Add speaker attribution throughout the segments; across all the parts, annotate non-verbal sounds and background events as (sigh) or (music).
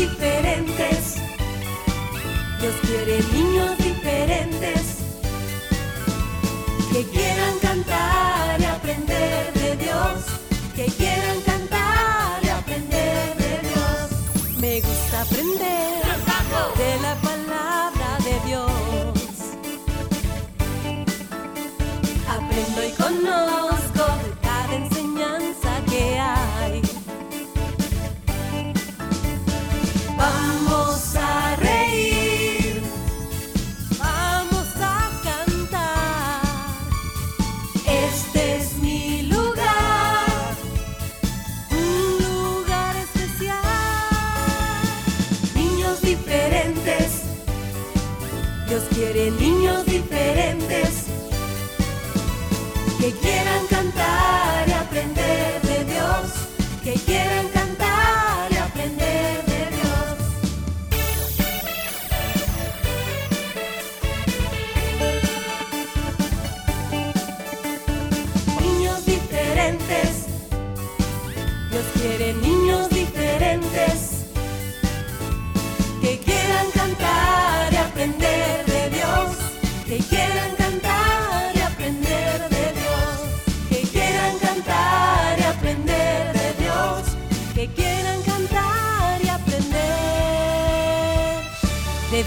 Speaker 1: diferentes. Dios quiere niños diferentes que quieran cantar y aprender de Dios, que quieran cantar y aprender de Dios. Me gusta aprender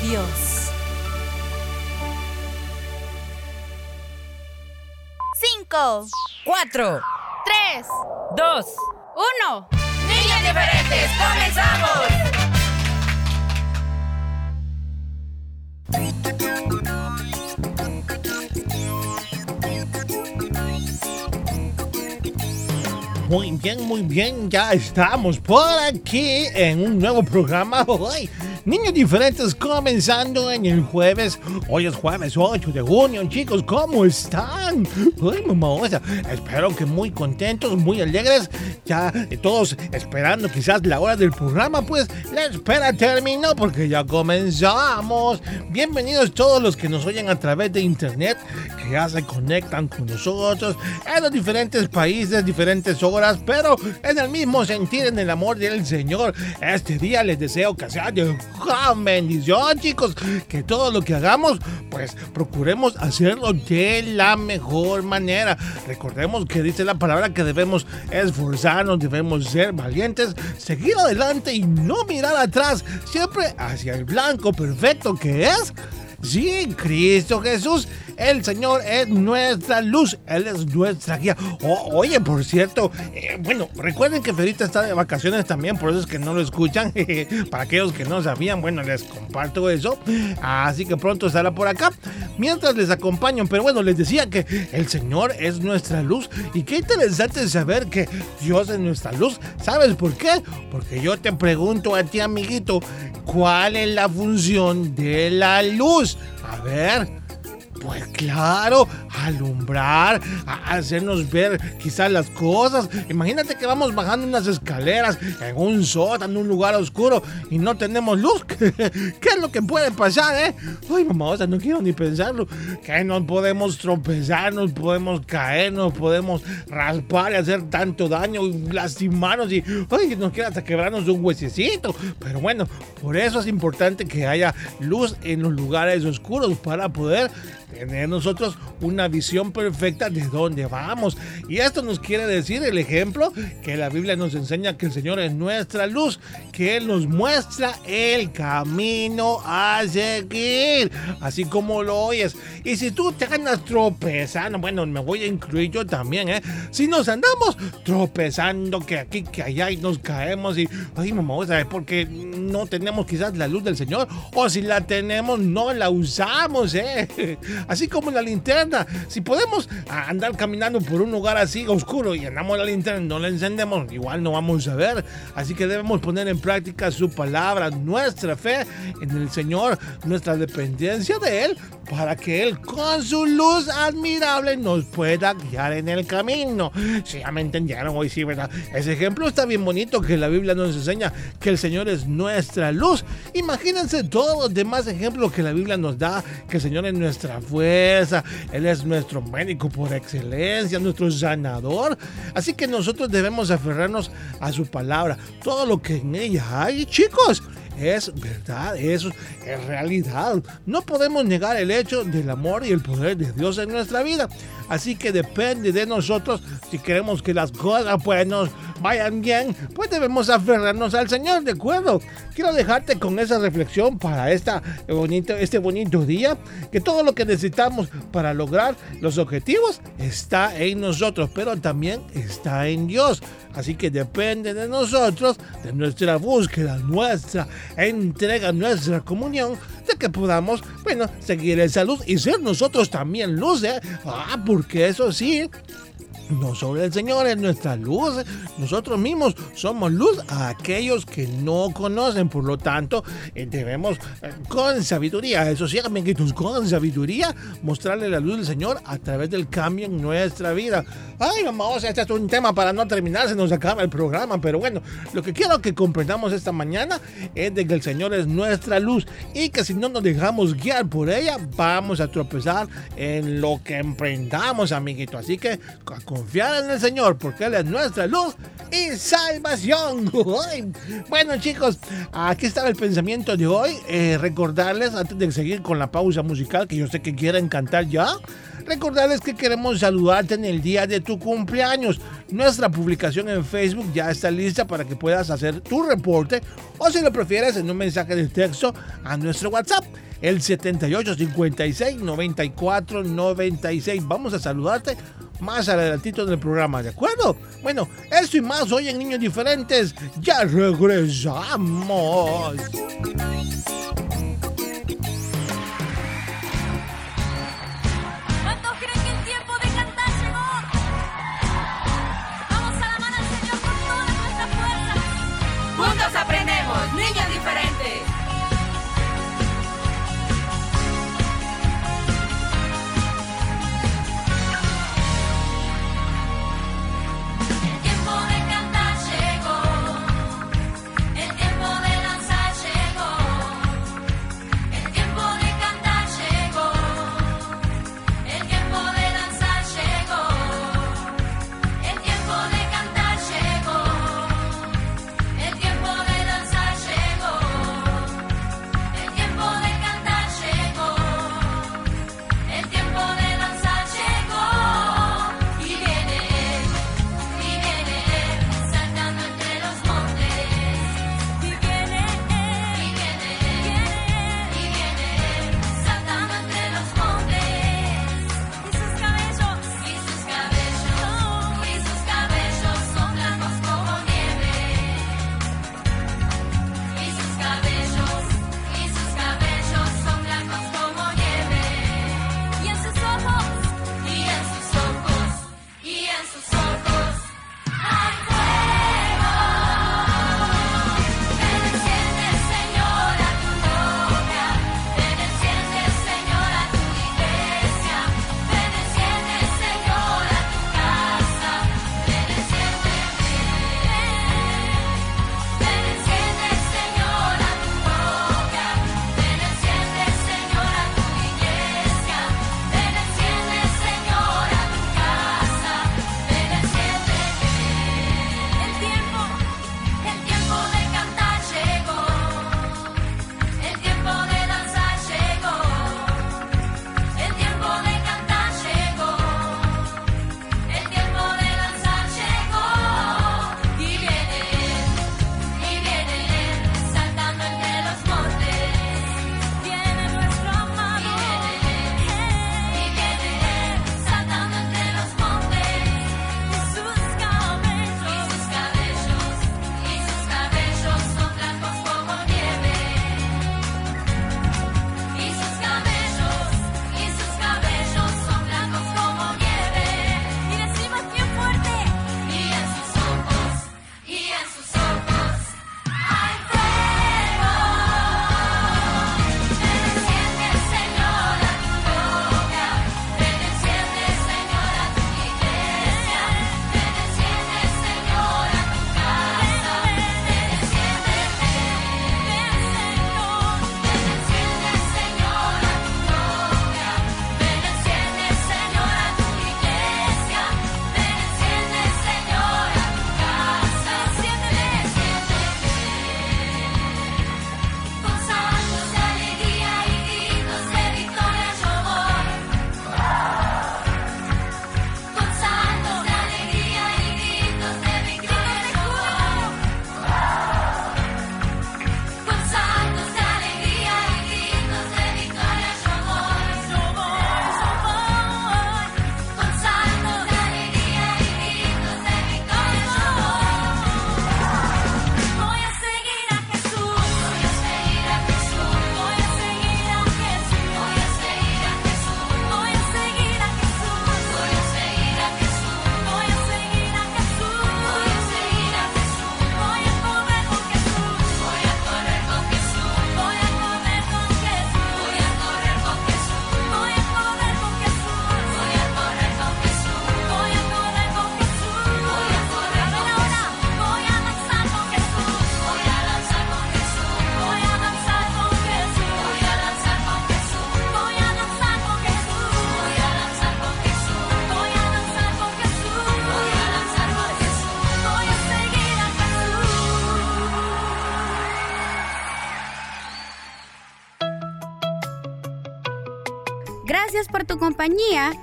Speaker 1: Dios.
Speaker 2: Cinco,
Speaker 3: Cuatro,
Speaker 2: tres,
Speaker 3: dos,
Speaker 2: uno.
Speaker 3: niños diferentes, comenzamos.
Speaker 4: Muy bien, muy bien, ya estamos por aquí en un nuevo programa hoy. Niños diferentes comenzando en el jueves. Hoy es jueves 8 de junio, chicos, ¿cómo están? Ay, mamá, o espero que muy contentos, muy alegres. Ya todos esperando quizás la hora del programa, pues la espera terminó porque ya comenzamos. Bienvenidos todos los que nos oyen a través de internet, que ya se conectan con nosotros en los diferentes países, diferentes horas, pero en el mismo sentir, en el amor del Señor. Este día les deseo que sea de bendición, chicos, que todo lo que hagamos, pues procuremos hacerlo de la mejor manera. Recordemos que dice la palabra que debemos esforzarnos, debemos ser valientes, seguir adelante y no mirar atrás, siempre hacia el blanco perfecto que es. Sí, Cristo Jesús, el Señor es nuestra luz, Él es nuestra guía. O- oye, por cierto, eh, bueno, recuerden que Ferita está de vacaciones también, por eso es que no lo escuchan. (laughs) Para aquellos que no sabían, bueno, les comparto eso. Así que pronto estará por acá, mientras les acompaño. Pero bueno, les decía que el Señor es nuestra luz y qué interesante saber que Dios es nuestra luz. ¿Sabes por qué? Porque yo te pregunto a ti, amiguito, ¿cuál es la función de la luz? A ver. Pues claro, alumbrar, hacernos ver quizás las cosas. Imagínate que vamos bajando unas escaleras en un sótano, un lugar oscuro y no tenemos luz. (laughs) ¿Qué es lo que puede pasar, eh? Ay, mamá, o sea, no quiero ni pensarlo. Que nos podemos tropezar, nos podemos caer, nos podemos raspar y hacer tanto daño y lastimarnos y, ay, nos quiere hasta quebrarnos un huesecito. Pero bueno, por eso es importante que haya luz en los lugares oscuros para poder tener nosotros una visión perfecta de dónde vamos. Y esto nos quiere decir el ejemplo que la Biblia nos enseña que el Señor es nuestra luz, que Él nos muestra el camino a seguir, así como lo oyes. Y si tú te andas tropezando, bueno, me voy a incluir yo también, ¿eh? Si nos andamos tropezando, que aquí, que allá y nos caemos y, ay, mamá, o sea, es porque no tenemos quizás la luz del Señor, o si la tenemos, no la usamos, ¿eh? Así como la linterna. Si podemos andar caminando por un lugar así oscuro y andamos la linterna y no la encendemos, igual no vamos a ver. Así que debemos poner en práctica su palabra, nuestra fe en el Señor, nuestra dependencia de Él, para que Él con su luz admirable nos pueda guiar en el camino. Si ya me entendieron hoy, sí, ¿verdad? Ese ejemplo está bien bonito que la Biblia nos enseña que el Señor es nuestra luz. Imagínense todos los demás ejemplos que la Biblia nos da, que el Señor es nuestra fuerza, Él es nuestro médico por excelencia, nuestro sanador. Así que nosotros debemos aferrarnos a su palabra, todo lo que en ella hay, chicos. Es verdad, eso es realidad. No podemos negar el hecho del amor y el poder de Dios en nuestra vida. Así que depende de nosotros si queremos que las cosas pues nos vayan bien, pues debemos aferrarnos al Señor, ¿de acuerdo? Quiero dejarte con esa reflexión para esta bonito, este bonito día, que todo lo que necesitamos para lograr los objetivos está en nosotros, pero también está en Dios. Así que depende de nosotros, de nuestra búsqueda, nuestra entrega, nuestra comunión, de que podamos, bueno, seguir esa luz y ser nosotros también luz, ¿eh? Ah, porque eso sí, no solo el Señor es nuestra luz, nosotros mismos somos luz a aquellos que no conocen. Por lo tanto, eh, debemos eh, con sabiduría, eso sí, amiguitos, con sabiduría, mostrarle la luz del Señor a través del cambio en nuestra vida. Ay, vamos, este es un tema para no terminar, se nos acaba el programa, pero bueno, lo que quiero que comprendamos esta mañana es de que el Señor es nuestra luz y que si no nos dejamos guiar por ella, vamos a tropezar en lo que emprendamos, amiguito. Así que confiar en el Señor porque Él es nuestra luz y salvación. (laughs) bueno chicos, aquí estaba el pensamiento de hoy. Eh, recordarles antes de seguir con la pausa musical que yo sé que quieren cantar ya. Recordarles que queremos saludarte en el día de tu cumpleaños. Nuestra publicación en Facebook ya está lista para que puedas hacer tu reporte o si lo prefieres en un mensaje de texto a nuestro WhatsApp el 78 56 94 96. Vamos a saludarte más adelantito del programa, ¿de acuerdo? Bueno, esto y más hoy en Niños Diferentes. Ya regresamos.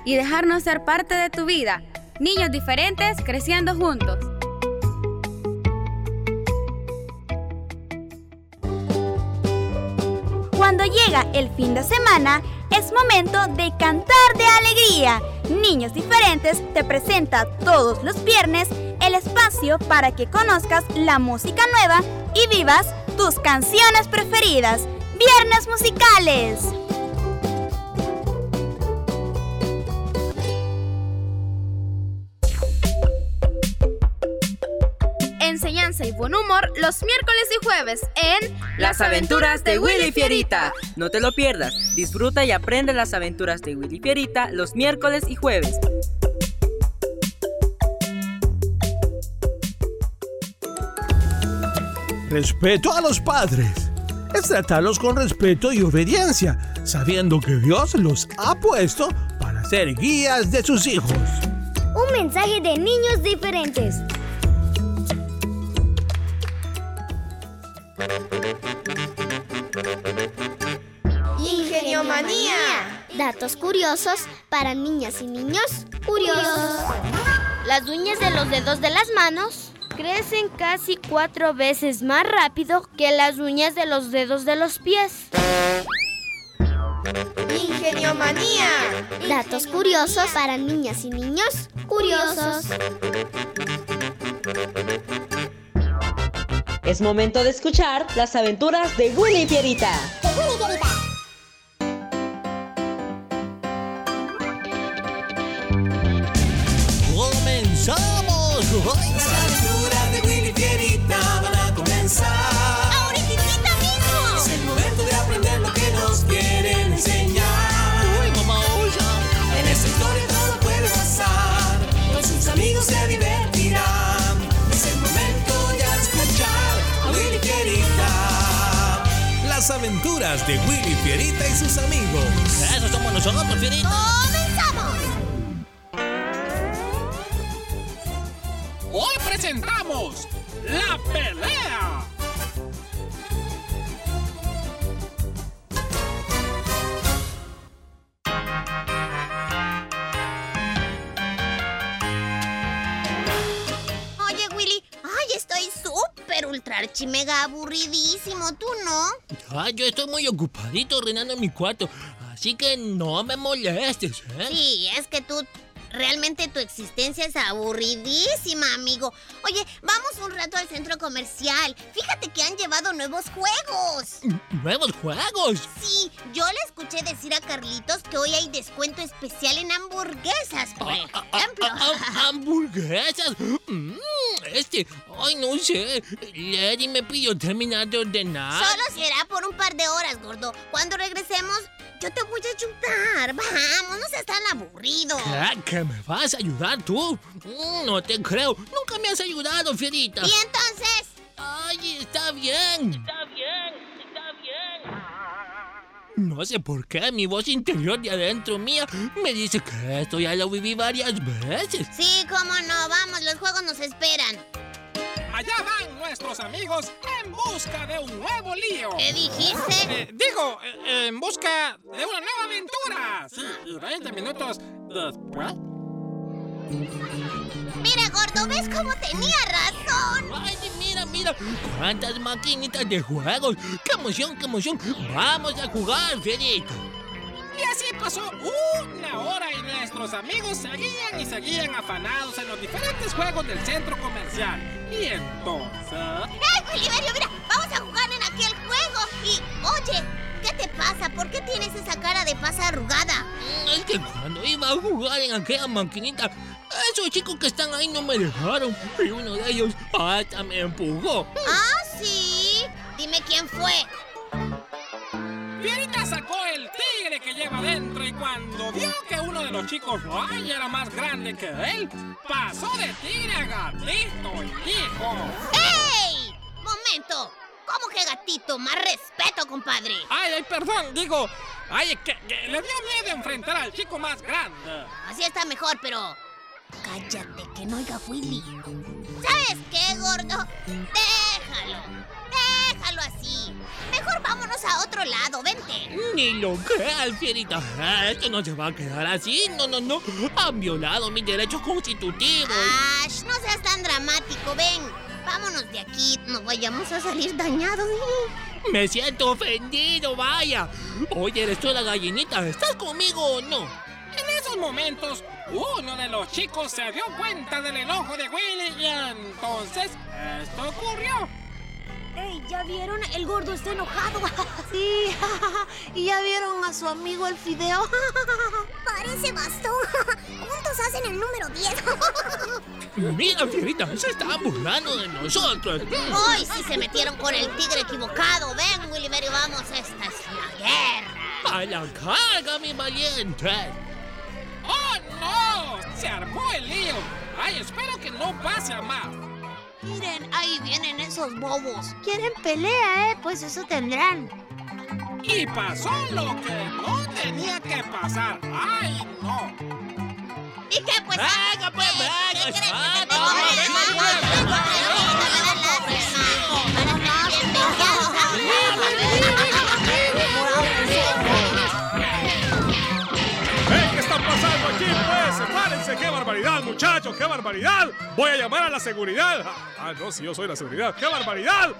Speaker 2: Y dejarnos ser parte de tu vida. Niños diferentes creciendo juntos.
Speaker 5: Cuando llega el fin de semana, es momento de cantar de alegría. Niños Diferentes te presenta todos los viernes el espacio para que conozcas la música nueva y vivas tus canciones preferidas. Viernes musicales.
Speaker 2: Y buen humor los miércoles y jueves en
Speaker 3: Las aventuras de Willy Fierita. No te lo pierdas. Disfruta y aprende las aventuras de Willy Fierita los miércoles y jueves.
Speaker 4: Respeto a los padres. Es tratarlos con respeto y obediencia, sabiendo que Dios los ha puesto para ser guías de sus hijos.
Speaker 5: Un mensaje de niños diferentes.
Speaker 6: Ingeniomanía. Datos curiosos para niñas y niños curiosos. Las uñas de los dedos de las manos crecen casi cuatro veces más rápido que las uñas de los dedos de los pies.
Speaker 7: Ingeniomanía.
Speaker 6: Datos curiosos para niñas y niños curiosos.
Speaker 3: Es momento de escuchar las aventuras de Willy Fierita.
Speaker 4: ¡Comenzamos!
Speaker 7: Las aventuras
Speaker 8: aventuras de Willy Fierita y sus amigos.
Speaker 4: Eso somos nosotros, Fierita.
Speaker 6: ¡Comenzamos!
Speaker 9: Hoy presentamos La Pelea.
Speaker 6: Oye, Willy, ay, estoy súper ultra archi mega aburridísimo, ¿tú no?
Speaker 10: Ay, yo estoy muy ocupadito ordenando mi cuarto, así que no me molestes, ¿eh?
Speaker 6: Sí, es que tú realmente tu existencia es aburridísima, amigo. Oye, vamos un rato al centro comercial. Fíjate que han llevado nuevos juegos.
Speaker 10: ¿Nuevos juegos?
Speaker 6: Sí, yo le escuché decir a Carlitos que hoy hay descuento especial en hamburguesas, por
Speaker 10: Ah, ah,
Speaker 6: ejemplo.
Speaker 10: ah, ah, (laughs) ¿Hamburguesas? Mm, este, ay, no sé. Lady me pidió terminar de ordenar.
Speaker 6: Solo será por un par de horas, gordo. Cuando regresemos, yo te voy a ayudar. Vamos, no seas tan aburrido.
Speaker 10: ¿Qué? ¿Que me vas a ayudar tú? Mm, no te creo. Nunca me has ayudado, Fierita.
Speaker 6: Y entonces,
Speaker 10: Ay, está bien. Está bien, está bien. No sé por qué mi voz interior de adentro mía me dice que esto ya lo viví varias veces.
Speaker 6: sí, cómo no, vamos, los juegos nos esperan.
Speaker 9: Allá van nuestros amigos en busca de un nuevo lío.
Speaker 6: ¿Qué dijiste?
Speaker 9: Eh, digo, eh, en busca de una nueva aventura. Sí, y 20 minutos después.
Speaker 6: Mira, gordo, ¿ves cómo tenía razón?
Speaker 10: Ay, mira, mira, cuántas maquinitas de juegos. ¡Qué emoción, qué emoción! Vamos a jugar, Fierita.
Speaker 9: Y así pasó una hora y nuestros amigos seguían y seguían afanados en los diferentes juegos del centro comercial. Y entonces...
Speaker 6: ¡Eh, Oliverio, mira! Vamos a jugar en aquel juego. Y, oye, ¿qué te pasa? ¿Por qué tienes esa cara de pasa arrugada?
Speaker 10: Mm, Es que cuando iba a jugar en aquella maquinita, esos chicos que están ahí no me dejaron. Y uno de ellos hasta me empujó.
Speaker 6: ¿Ah, sí? Dime quién fue.
Speaker 9: Fierita sacó el tigre que lleva dentro y cuando vio que uno de los chicos ay, era más grande que él, pasó de tigre a gatito y dijo...
Speaker 6: ¡Ey! ¡Momento! ¿Cómo que gatito? Más respeto, compadre.
Speaker 9: Ay, ay, perdón, digo... Ay, que, que le dio miedo enfrentar al chico más grande.
Speaker 6: Así está mejor, pero... Cállate, que no oiga Willy. ¿Sabes qué, gordo? Déjalo. Déjalo así. Mejor vámonos a otro lado, vente.
Speaker 10: Ni lo creas, fierita. Esto no se va a quedar así. No, no, no. Han violado mis derechos constitutivos.
Speaker 6: Ash, no seas tan dramático, ven. Vámonos de aquí, no vayamos a salir dañados. (laughs)
Speaker 10: Me siento ofendido, vaya. Oye, eres tú la gallinita. ¿Estás conmigo o no?
Speaker 9: En esos momentos, uno de los chicos se dio cuenta del enojo de Willy y entonces esto ocurrió.
Speaker 11: ¡Ey! ¿Ya vieron? El gordo está enojado. (laughs) sí, (laughs) y ya vieron a su amigo el fideo. (laughs)
Speaker 12: Parece bastón. Juntos hacen el número 10.
Speaker 10: Mira, fierita, se están burlando de nosotros.
Speaker 6: Hoy sí se metieron con el tigre equivocado. Ven, Willyberry, vamos, esta es la guerra.
Speaker 10: A la carga, mi valiente.
Speaker 9: ¡Oh, no! Se armó el lío. Ay, espero que no pase a más.
Speaker 11: Miren, ahí vienen esos bobos. Quieren pelea, ¿eh? Pues eso tendrán.
Speaker 9: Y pasó lo que no tenía que pasar. ¡Ay, no!
Speaker 6: ¿Y qué pues?
Speaker 10: Venga, pues,
Speaker 6: ¿Qué- ¡Qué
Speaker 13: barbaridad, muchachos! ¡Qué barbaridad! Voy a llamar a la seguridad. Ah, no, si yo soy la seguridad. ¡Qué barbaridad!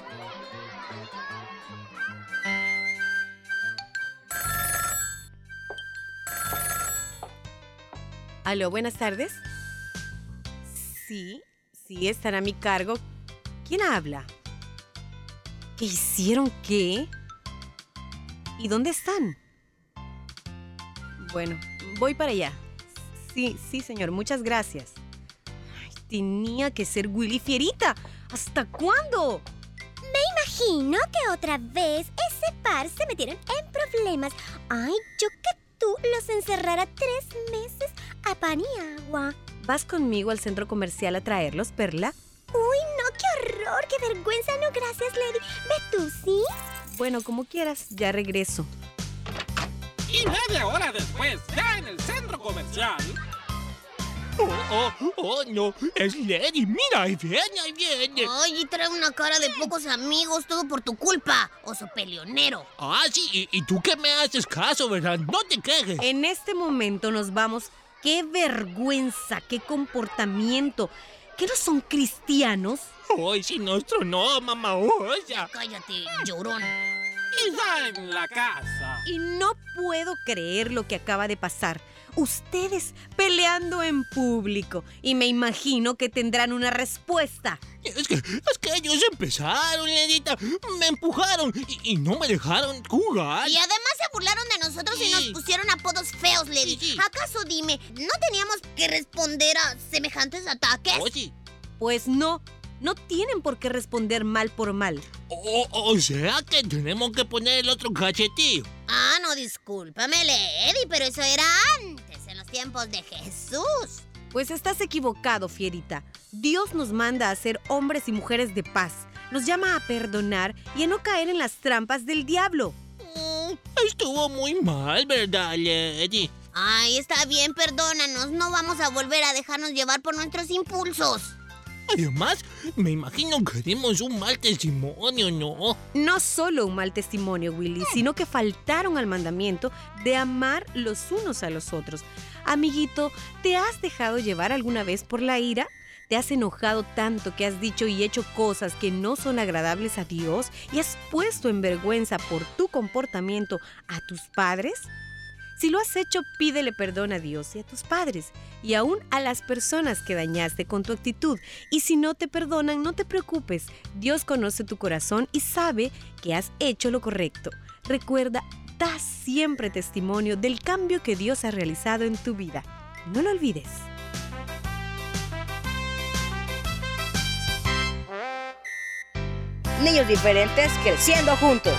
Speaker 14: Aló, buenas tardes. Sí, sí, están a mi cargo. ¿Quién habla? ¿Qué hicieron qué? ¿Y dónde están? Bueno, voy para allá. Sí, sí, señor, muchas gracias. Ay, tenía que ser Willy Fierita. ¿Hasta cuándo?
Speaker 12: Me imagino que otra vez ese par se metieron en problemas. Ay, yo que tú los encerrara tres meses a pan y agua.
Speaker 14: ¿Vas conmigo al centro comercial a traerlos, Perla?
Speaker 12: Uy, no, qué horror, qué vergüenza. No, gracias, Lady. Ve tú, ¿sí?
Speaker 14: Bueno, como quieras, ya regreso.
Speaker 9: Y media hora después, ya en el centro comercial.
Speaker 10: Oh, oh, oh, no. Es Lady. Mira, ahí viene, ahí viene.
Speaker 6: Oye, trae una cara de pocos amigos, todo por tu culpa, oso peleonero.
Speaker 10: Ah, sí. ¿Y, y tú qué me haces caso, verdad? No te quejes.
Speaker 14: En este momento nos vamos. ¡Qué vergüenza! ¡Qué comportamiento! ¿Qué no son cristianos?
Speaker 10: Hoy sí nuestro no, mamá. Oya.
Speaker 6: Cállate, llorón.
Speaker 9: Y ya en la casa.
Speaker 14: Y no puedo creer lo que acaba de pasar. Ustedes peleando en público. Y me imagino que tendrán una respuesta.
Speaker 10: Es que, es que ellos empezaron, Ledita. Me empujaron y, y no me dejaron jugar.
Speaker 6: Y además se burlaron de nosotros y nos pusieron apodos feos, Lady.
Speaker 10: Sí, sí.
Speaker 6: ¿Acaso dime, no teníamos que responder a semejantes ataques?
Speaker 10: Oye.
Speaker 14: Pues no, no tienen por qué responder mal por mal.
Speaker 10: O, o sea que tenemos que poner el otro cachetillo.
Speaker 6: Ah, no, discúlpame, Lady, pero eso era antes, en los tiempos de Jesús.
Speaker 14: Pues estás equivocado, Fierita. Dios nos manda a ser hombres y mujeres de paz. Nos llama a perdonar y a no caer en las trampas del diablo.
Speaker 10: Mm, estuvo muy mal, ¿verdad, Lady?
Speaker 6: Ay, está bien, perdónanos. No vamos a volver a dejarnos llevar por nuestros impulsos.
Speaker 10: Además, me imagino que dimos un mal testimonio, ¿no?
Speaker 14: No solo un mal testimonio, Willy, sino que faltaron al mandamiento de amar los unos a los otros. Amiguito, ¿te has dejado llevar alguna vez por la ira? ¿Te has enojado tanto que has dicho y hecho cosas que no son agradables a Dios y has puesto en vergüenza por tu comportamiento a tus padres? Si lo has hecho, pídele perdón a Dios y a tus padres y aún a las personas que dañaste con tu actitud. Y si no te perdonan, no te preocupes. Dios conoce tu corazón y sabe que has hecho lo correcto. Recuerda, da siempre testimonio del cambio que Dios ha realizado en tu vida. No lo olvides.
Speaker 15: Niños diferentes creciendo juntos.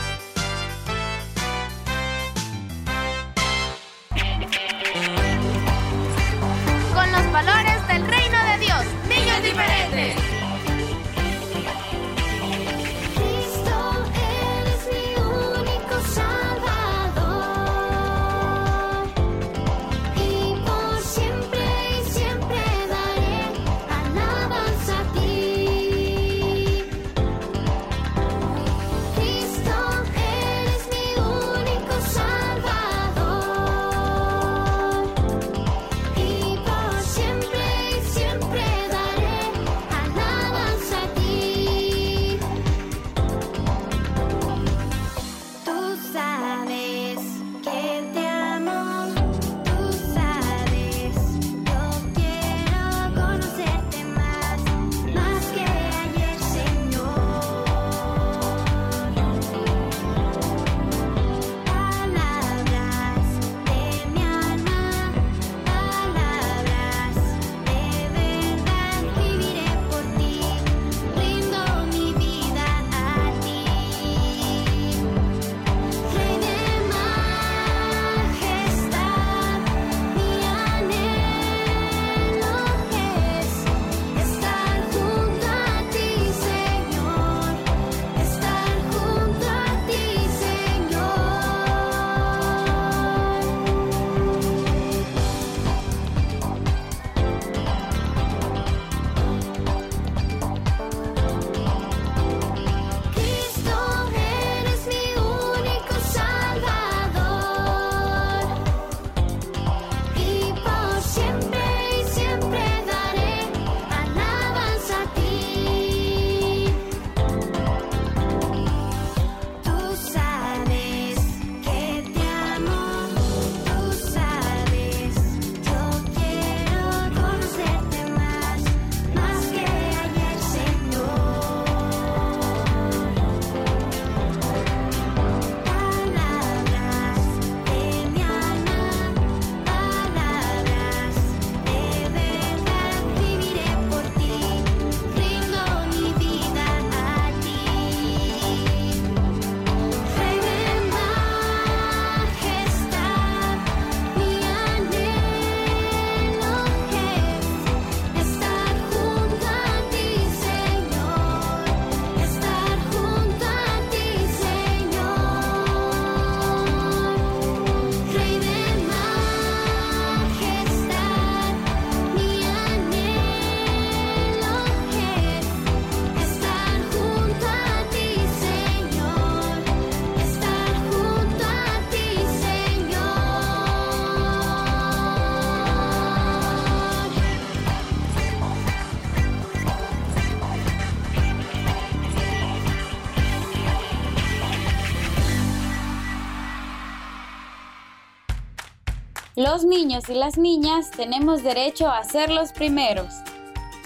Speaker 2: Los niños
Speaker 1: y
Speaker 2: las niñas tenemos derecho a ser los primeros.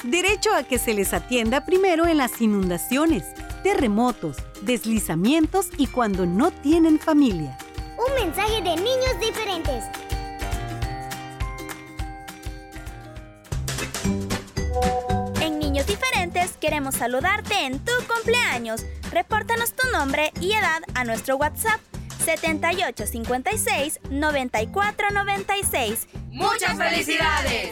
Speaker 14: Derecho a que se les atienda primero en las inundaciones, terremotos, deslizamientos y cuando no tienen familia.
Speaker 12: Un mensaje de niños diferentes.
Speaker 5: En Niños Diferentes queremos saludarte en tu cumpleaños. Repórtanos tu nombre y edad a nuestro WhatsApp 7856 9496.
Speaker 2: ¡Muchas felicidades!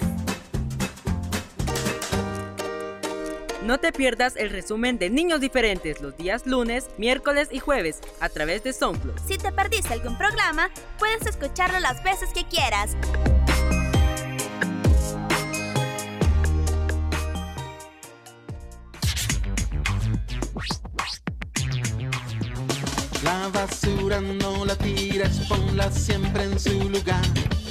Speaker 3: No te pierdas el resumen de Niños Diferentes los días lunes, miércoles y jueves a través de SoundCloud.
Speaker 5: Si te perdiste algún programa, puedes escucharlo las veces que quieras.
Speaker 16: Basura no la tires, ponla siempre en su lugar,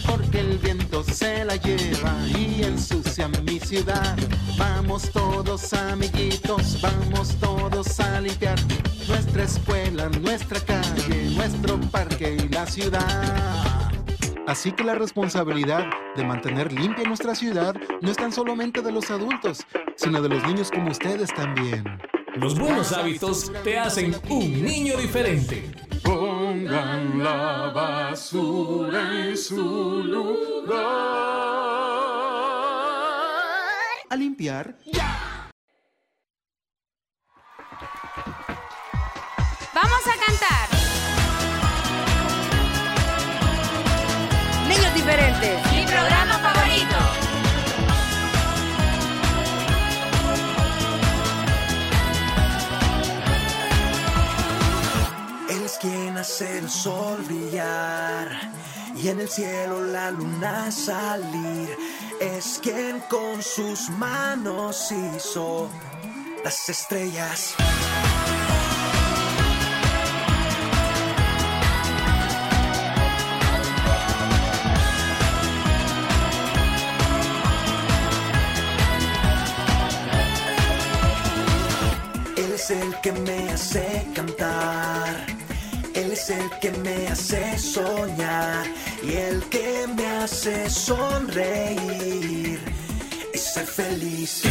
Speaker 16: porque el viento se la lleva y ensucia mi ciudad. Vamos todos amiguitos, vamos todos a limpiar nuestra escuela, nuestra calle, nuestro parque y la ciudad. Así que la responsabilidad de mantener limpia nuestra ciudad no es tan solamente de los adultos, sino de los niños como ustedes también.
Speaker 17: Los buenos hábitos te hacen un niño diferente.
Speaker 16: Pongan la basura en su lugar. A limpiar.
Speaker 2: ¡Vamos
Speaker 18: hace el sol brillar y en el cielo la luna salir. Es quien con sus manos hizo las estrellas. Él es el que me hace cantar. Él es el que me hace soñar. Y el que me hace sonreír. Y ser feliz.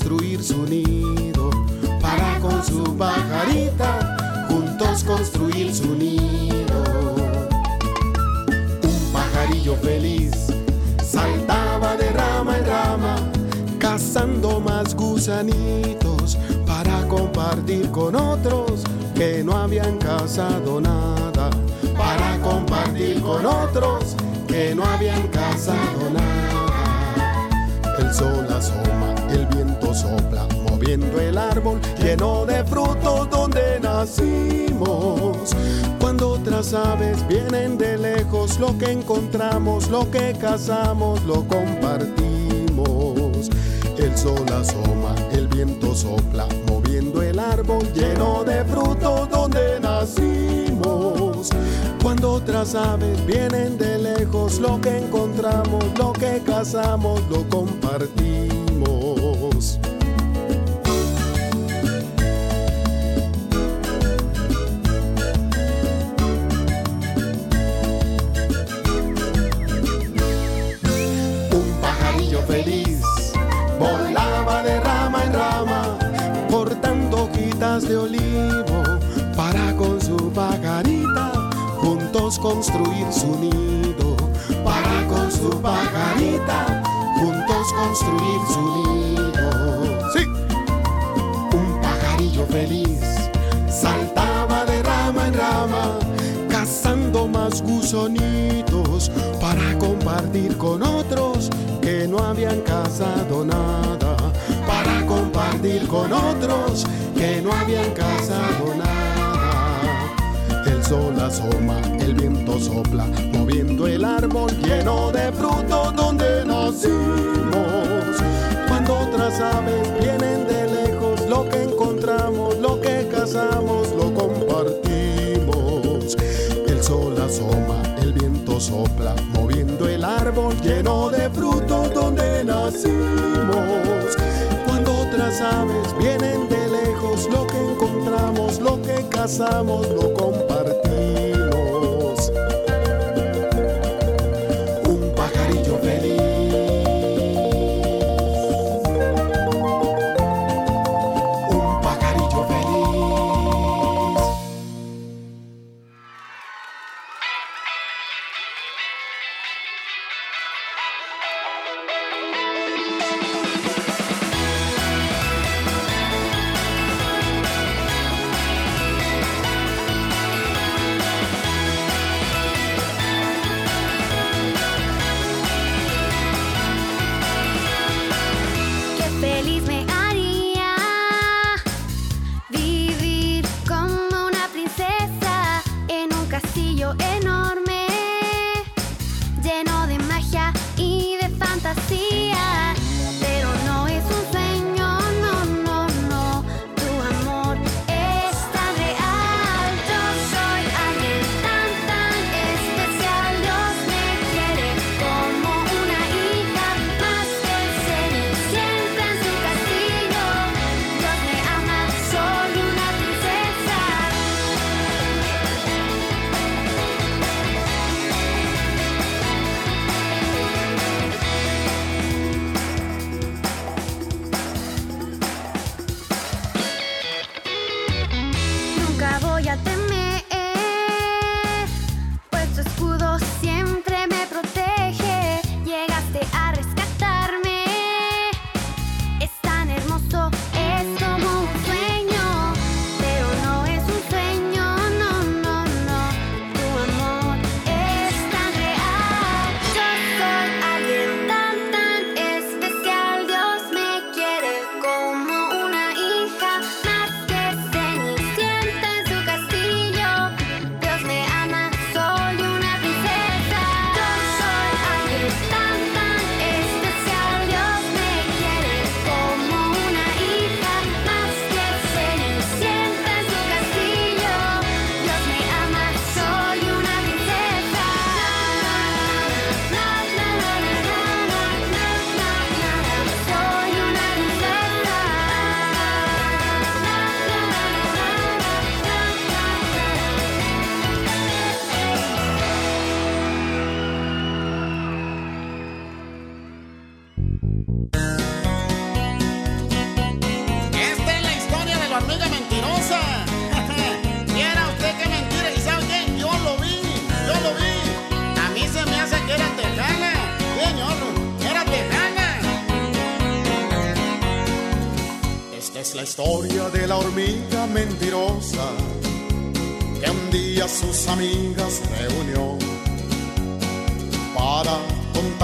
Speaker 19: Construir su nido. Para con su pajarita juntos construir su nido. Un pajarillo feliz saltaba de rama en rama cazando más gusanitos para compartir con otros que no habían cazado nada. Para compartir con otros que no habían cazado nada. El sol asoma, lleno de frutos donde nacimos. Cuando otras aves vienen de lejos, lo que encontramos, lo que cazamos, lo compartimos. El sol asoma, el viento sopla, moviendo el árbol lleno de frutos donde nacimos. Cuando otras aves vienen de lejos, lo que encontramos, lo que cazamos, lo compartimos. Juntos construir su nido. Para con su pajarita juntos construir su nido. Sí, un pajarillo feliz saltaba de rama en rama, cazando más gusanitos para compartir con otros que no habían cazado nada. Para compartir con otros que no habían cazado nada. El sol asoma, el viento sopla, moviendo el árbol lleno de frutos donde nacimos. Cuando otras aves vienen de lejos, lo que encontramos, lo que cazamos, lo compartimos. El sol asoma, el viento sopla, moviendo el árbol lleno de frutos donde nacimos. Cuando otras aves vienen de lejos, lo que encontramos, lo que cazamos, lo compartimos.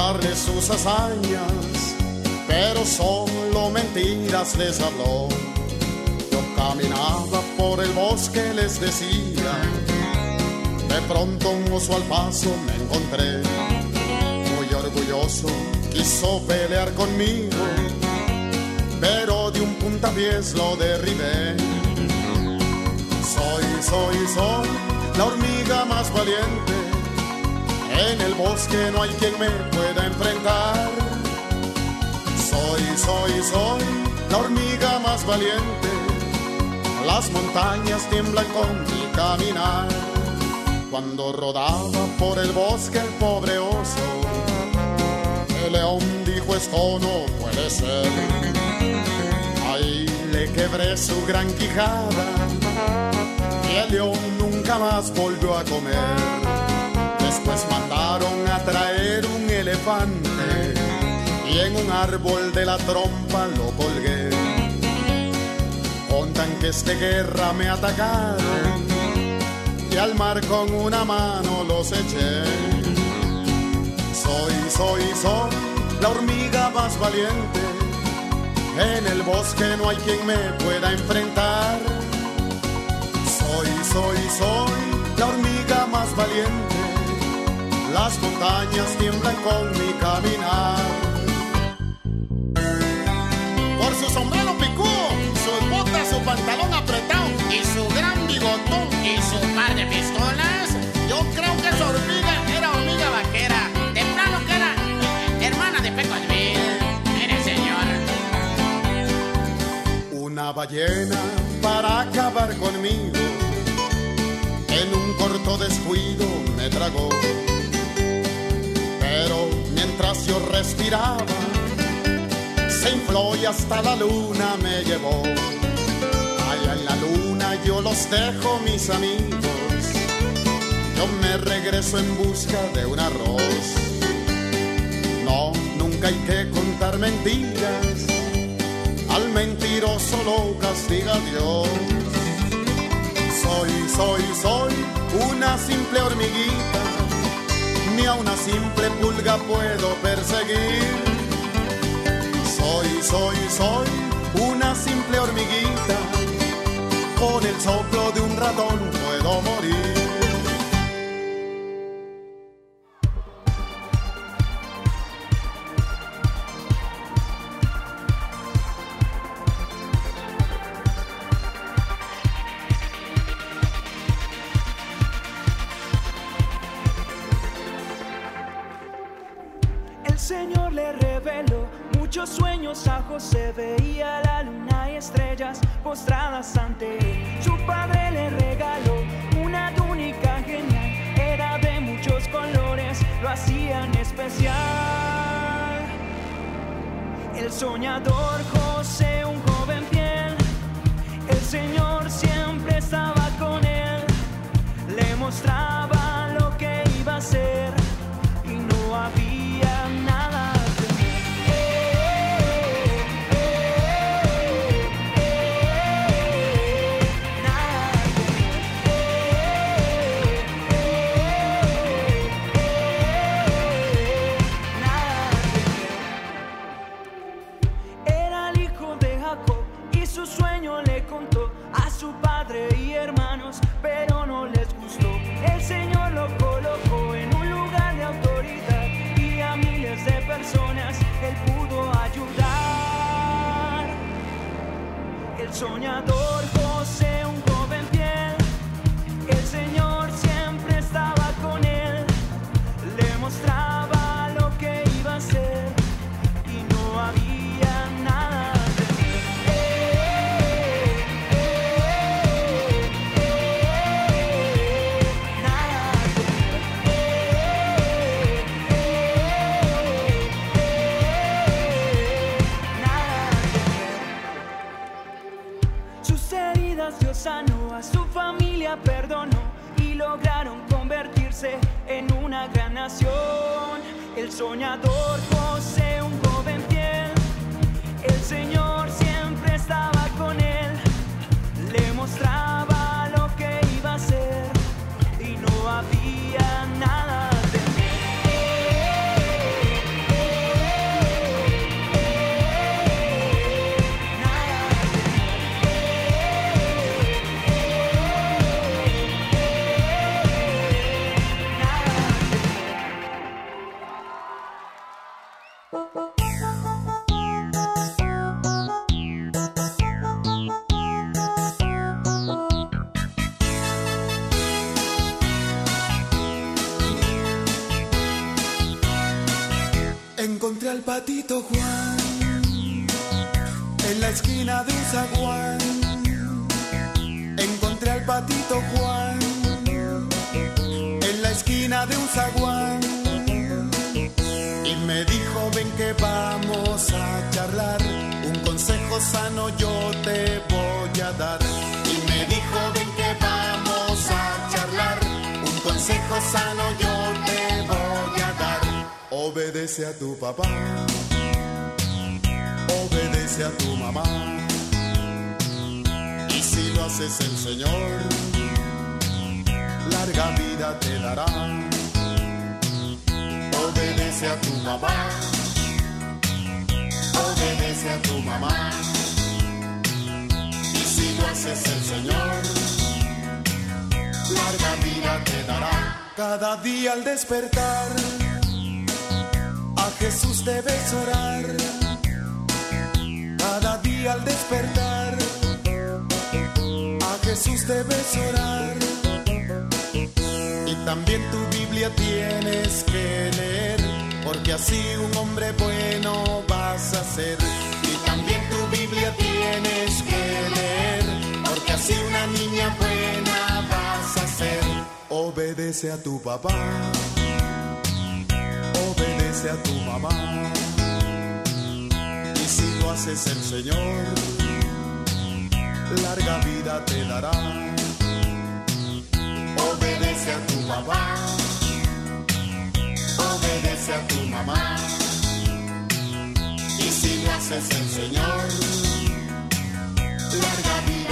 Speaker 20: Contarle sus hazañas, pero solo mentiras les habló. Yo caminaba por el bosque, les decía, de pronto un oso al paso me encontré, muy orgulloso, quiso pelear conmigo, pero de un puntapiés lo derribé. Soy, soy, soy la hormiga más valiente. En el bosque no hay quien me pueda enfrentar. Soy, soy, soy la hormiga más valiente. Las montañas tiemblan con mi caminar. Cuando rodaba por el bosque el pobre oso, el león dijo esto no puede ser. Ahí le quebré su gran quijada y el león nunca más volvió a comer. Después mandaron a traer un elefante y en un árbol de la trompa lo colgué. Con tanques de guerra me atacaron y al mar con una mano los eché. Soy, soy, soy la hormiga más valiente. En el bosque no hay quien me pueda enfrentar. Soy, soy, soy la hormiga más valiente. Las montañas tiemblan con mi caminar. Por su sombrero picudo, sus botas, su pantalón apretado y su gran bigotón y su par de pistolas, yo creo que su hormiga era hormiga vaquera. De plano que era hermana de Pecosville. Mire, señor. Una ballena para acabar conmigo. En un corto descuido me tragó. Mientras yo respiraba, se infló y hasta la luna me llevó. Allá en la luna yo los dejo, mis amigos. Yo me regreso en busca de un arroz. No, nunca hay que contar mentiras. Al mentiroso lo castiga Dios. Soy, soy, soy una simple hormiguita. Ni a una simple pulga puedo perseguir. Soy, soy, soy una simple hormiguita. Con el soplo de un ratón puedo morir.
Speaker 21: Soñador José, El El
Speaker 18: patito Juan en la esquina de un zaguán. Encontré al patito Juan en la esquina de un zaguán. Y me dijo, ven que vamos a charlar. Un consejo sano yo te voy a dar. Y me dijo, ven que vamos a charlar. Un consejo sano yo Obedece a tu papá. Obedece a tu mamá. Y si lo haces el Señor, larga vida te dará. Obedece a tu mamá. Obedece a tu mamá. Y si lo haces el Señor, larga vida te dará. Cada día al despertar, Jesús debes orar. Cada día al despertar, a Jesús debes orar. Y también tu Biblia tienes que leer, porque así un hombre bueno vas a ser. Y también tu Biblia tienes que leer, porque así una niña buena vas a ser. Obedece a tu papá, obedece a tu mamá. Y si lo haces el Señor, larga vida te dará obedece a tu papá, obedece a tu mamá. Y si lo haces el Señor, larga vida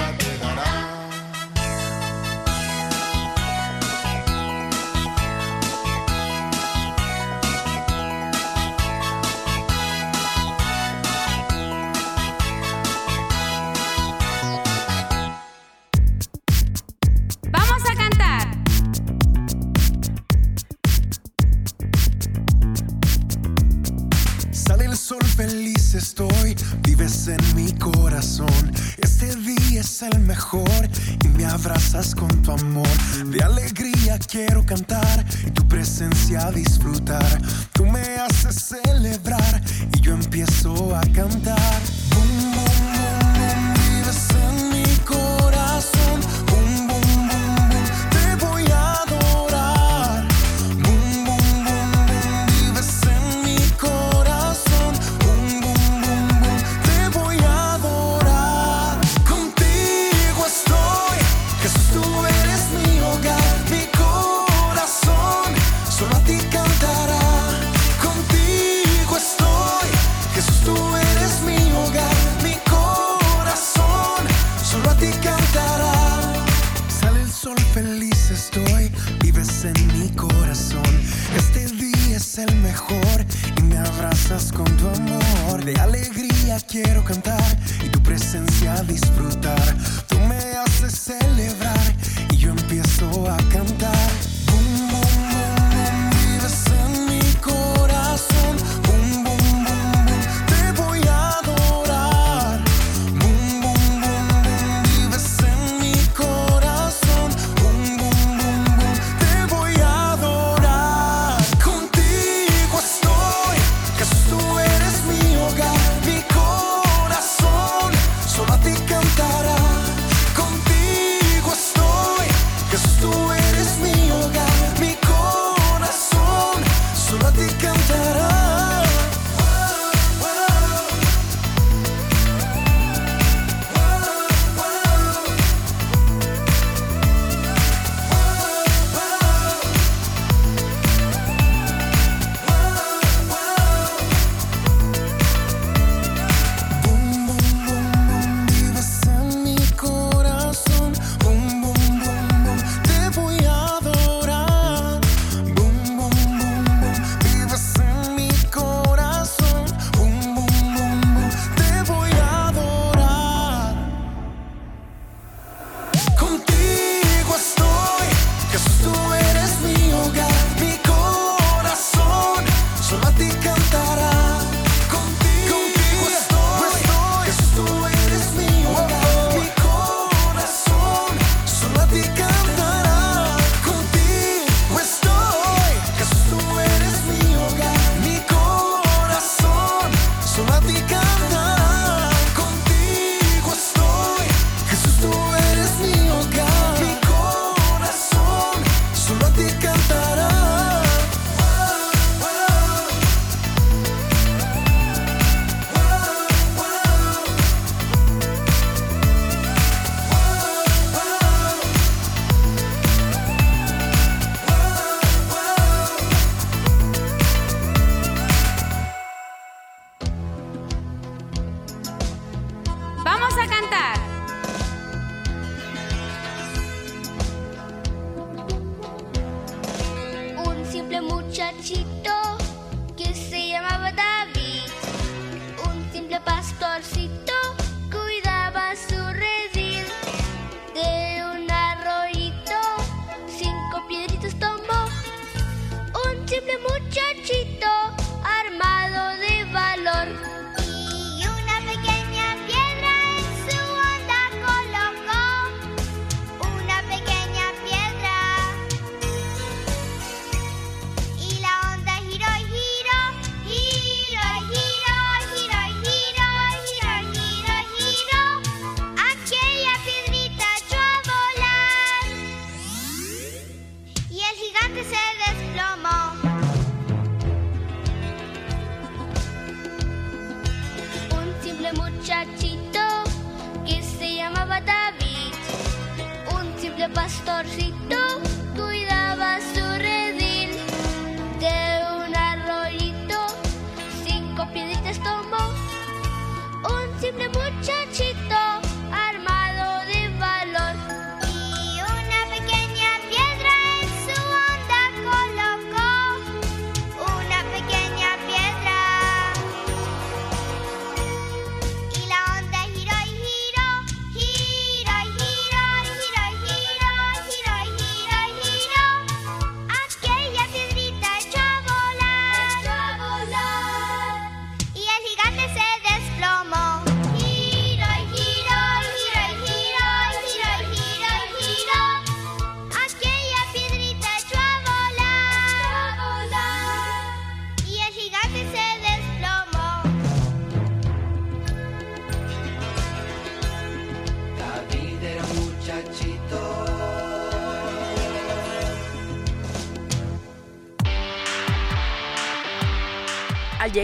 Speaker 18: y me abrazas con tu amor. De alegría quiero cantar y tu presencia disfrutar. Tú me haces celebrar y yo empiezo a cantar. Quiero cantar
Speaker 15: cheap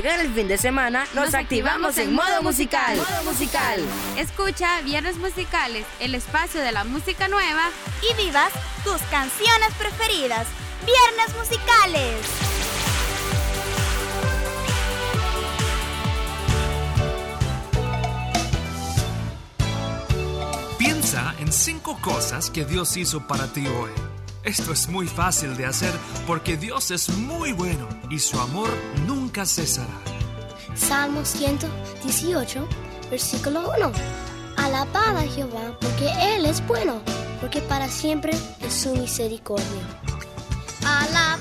Speaker 15: llegar el fin de semana, nos, activamos en modo musical.
Speaker 2: Modo musical. Escucha Viernes Musicales, el espacio de la música nueva.
Speaker 5: Y vivas tus canciones preferidas. Viernes musicales.
Speaker 22: Piensa en cinco cosas que Dios hizo para ti hoy. Esto es muy fácil de hacer porque Dios es muy bueno y su amor nunca cesará.
Speaker 12: Salmo 118, versículo 1. Alabad a Jehová porque Él es bueno, porque para siempre es su misericordia. Alabad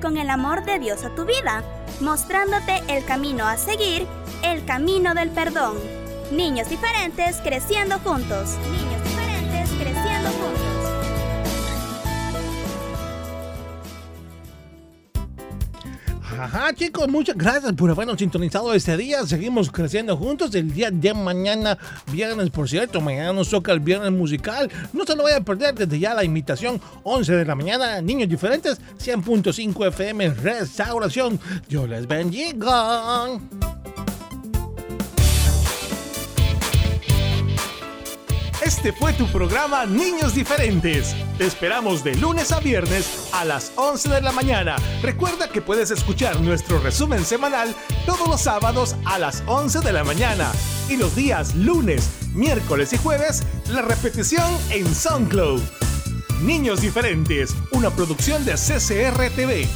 Speaker 5: con el amor de Dios a tu vida, mostrándote el camino a seguir, el camino del perdón. Niños diferentes creciendo juntos.
Speaker 4: Ajá, chicos, muchas gracias por habernos sintonizado este día. Seguimos creciendo juntos. El día de mañana, viernes, por cierto, mañana nos toca el viernes musical. No se lo vaya a perder desde ya la invitación, 11 de la mañana, niños diferentes, 100.5 FM, restauración. Dios les bendiga.
Speaker 8: Este fue tu programa Niños Diferentes. Te esperamos de lunes a viernes a las 11 de la mañana. Recuerda que puedes escuchar nuestro resumen semanal todos los sábados a las 11 de la mañana. Y los días lunes, miércoles y jueves, la repetición en SoundCloud. Niños Diferentes, una producción de CCR TV.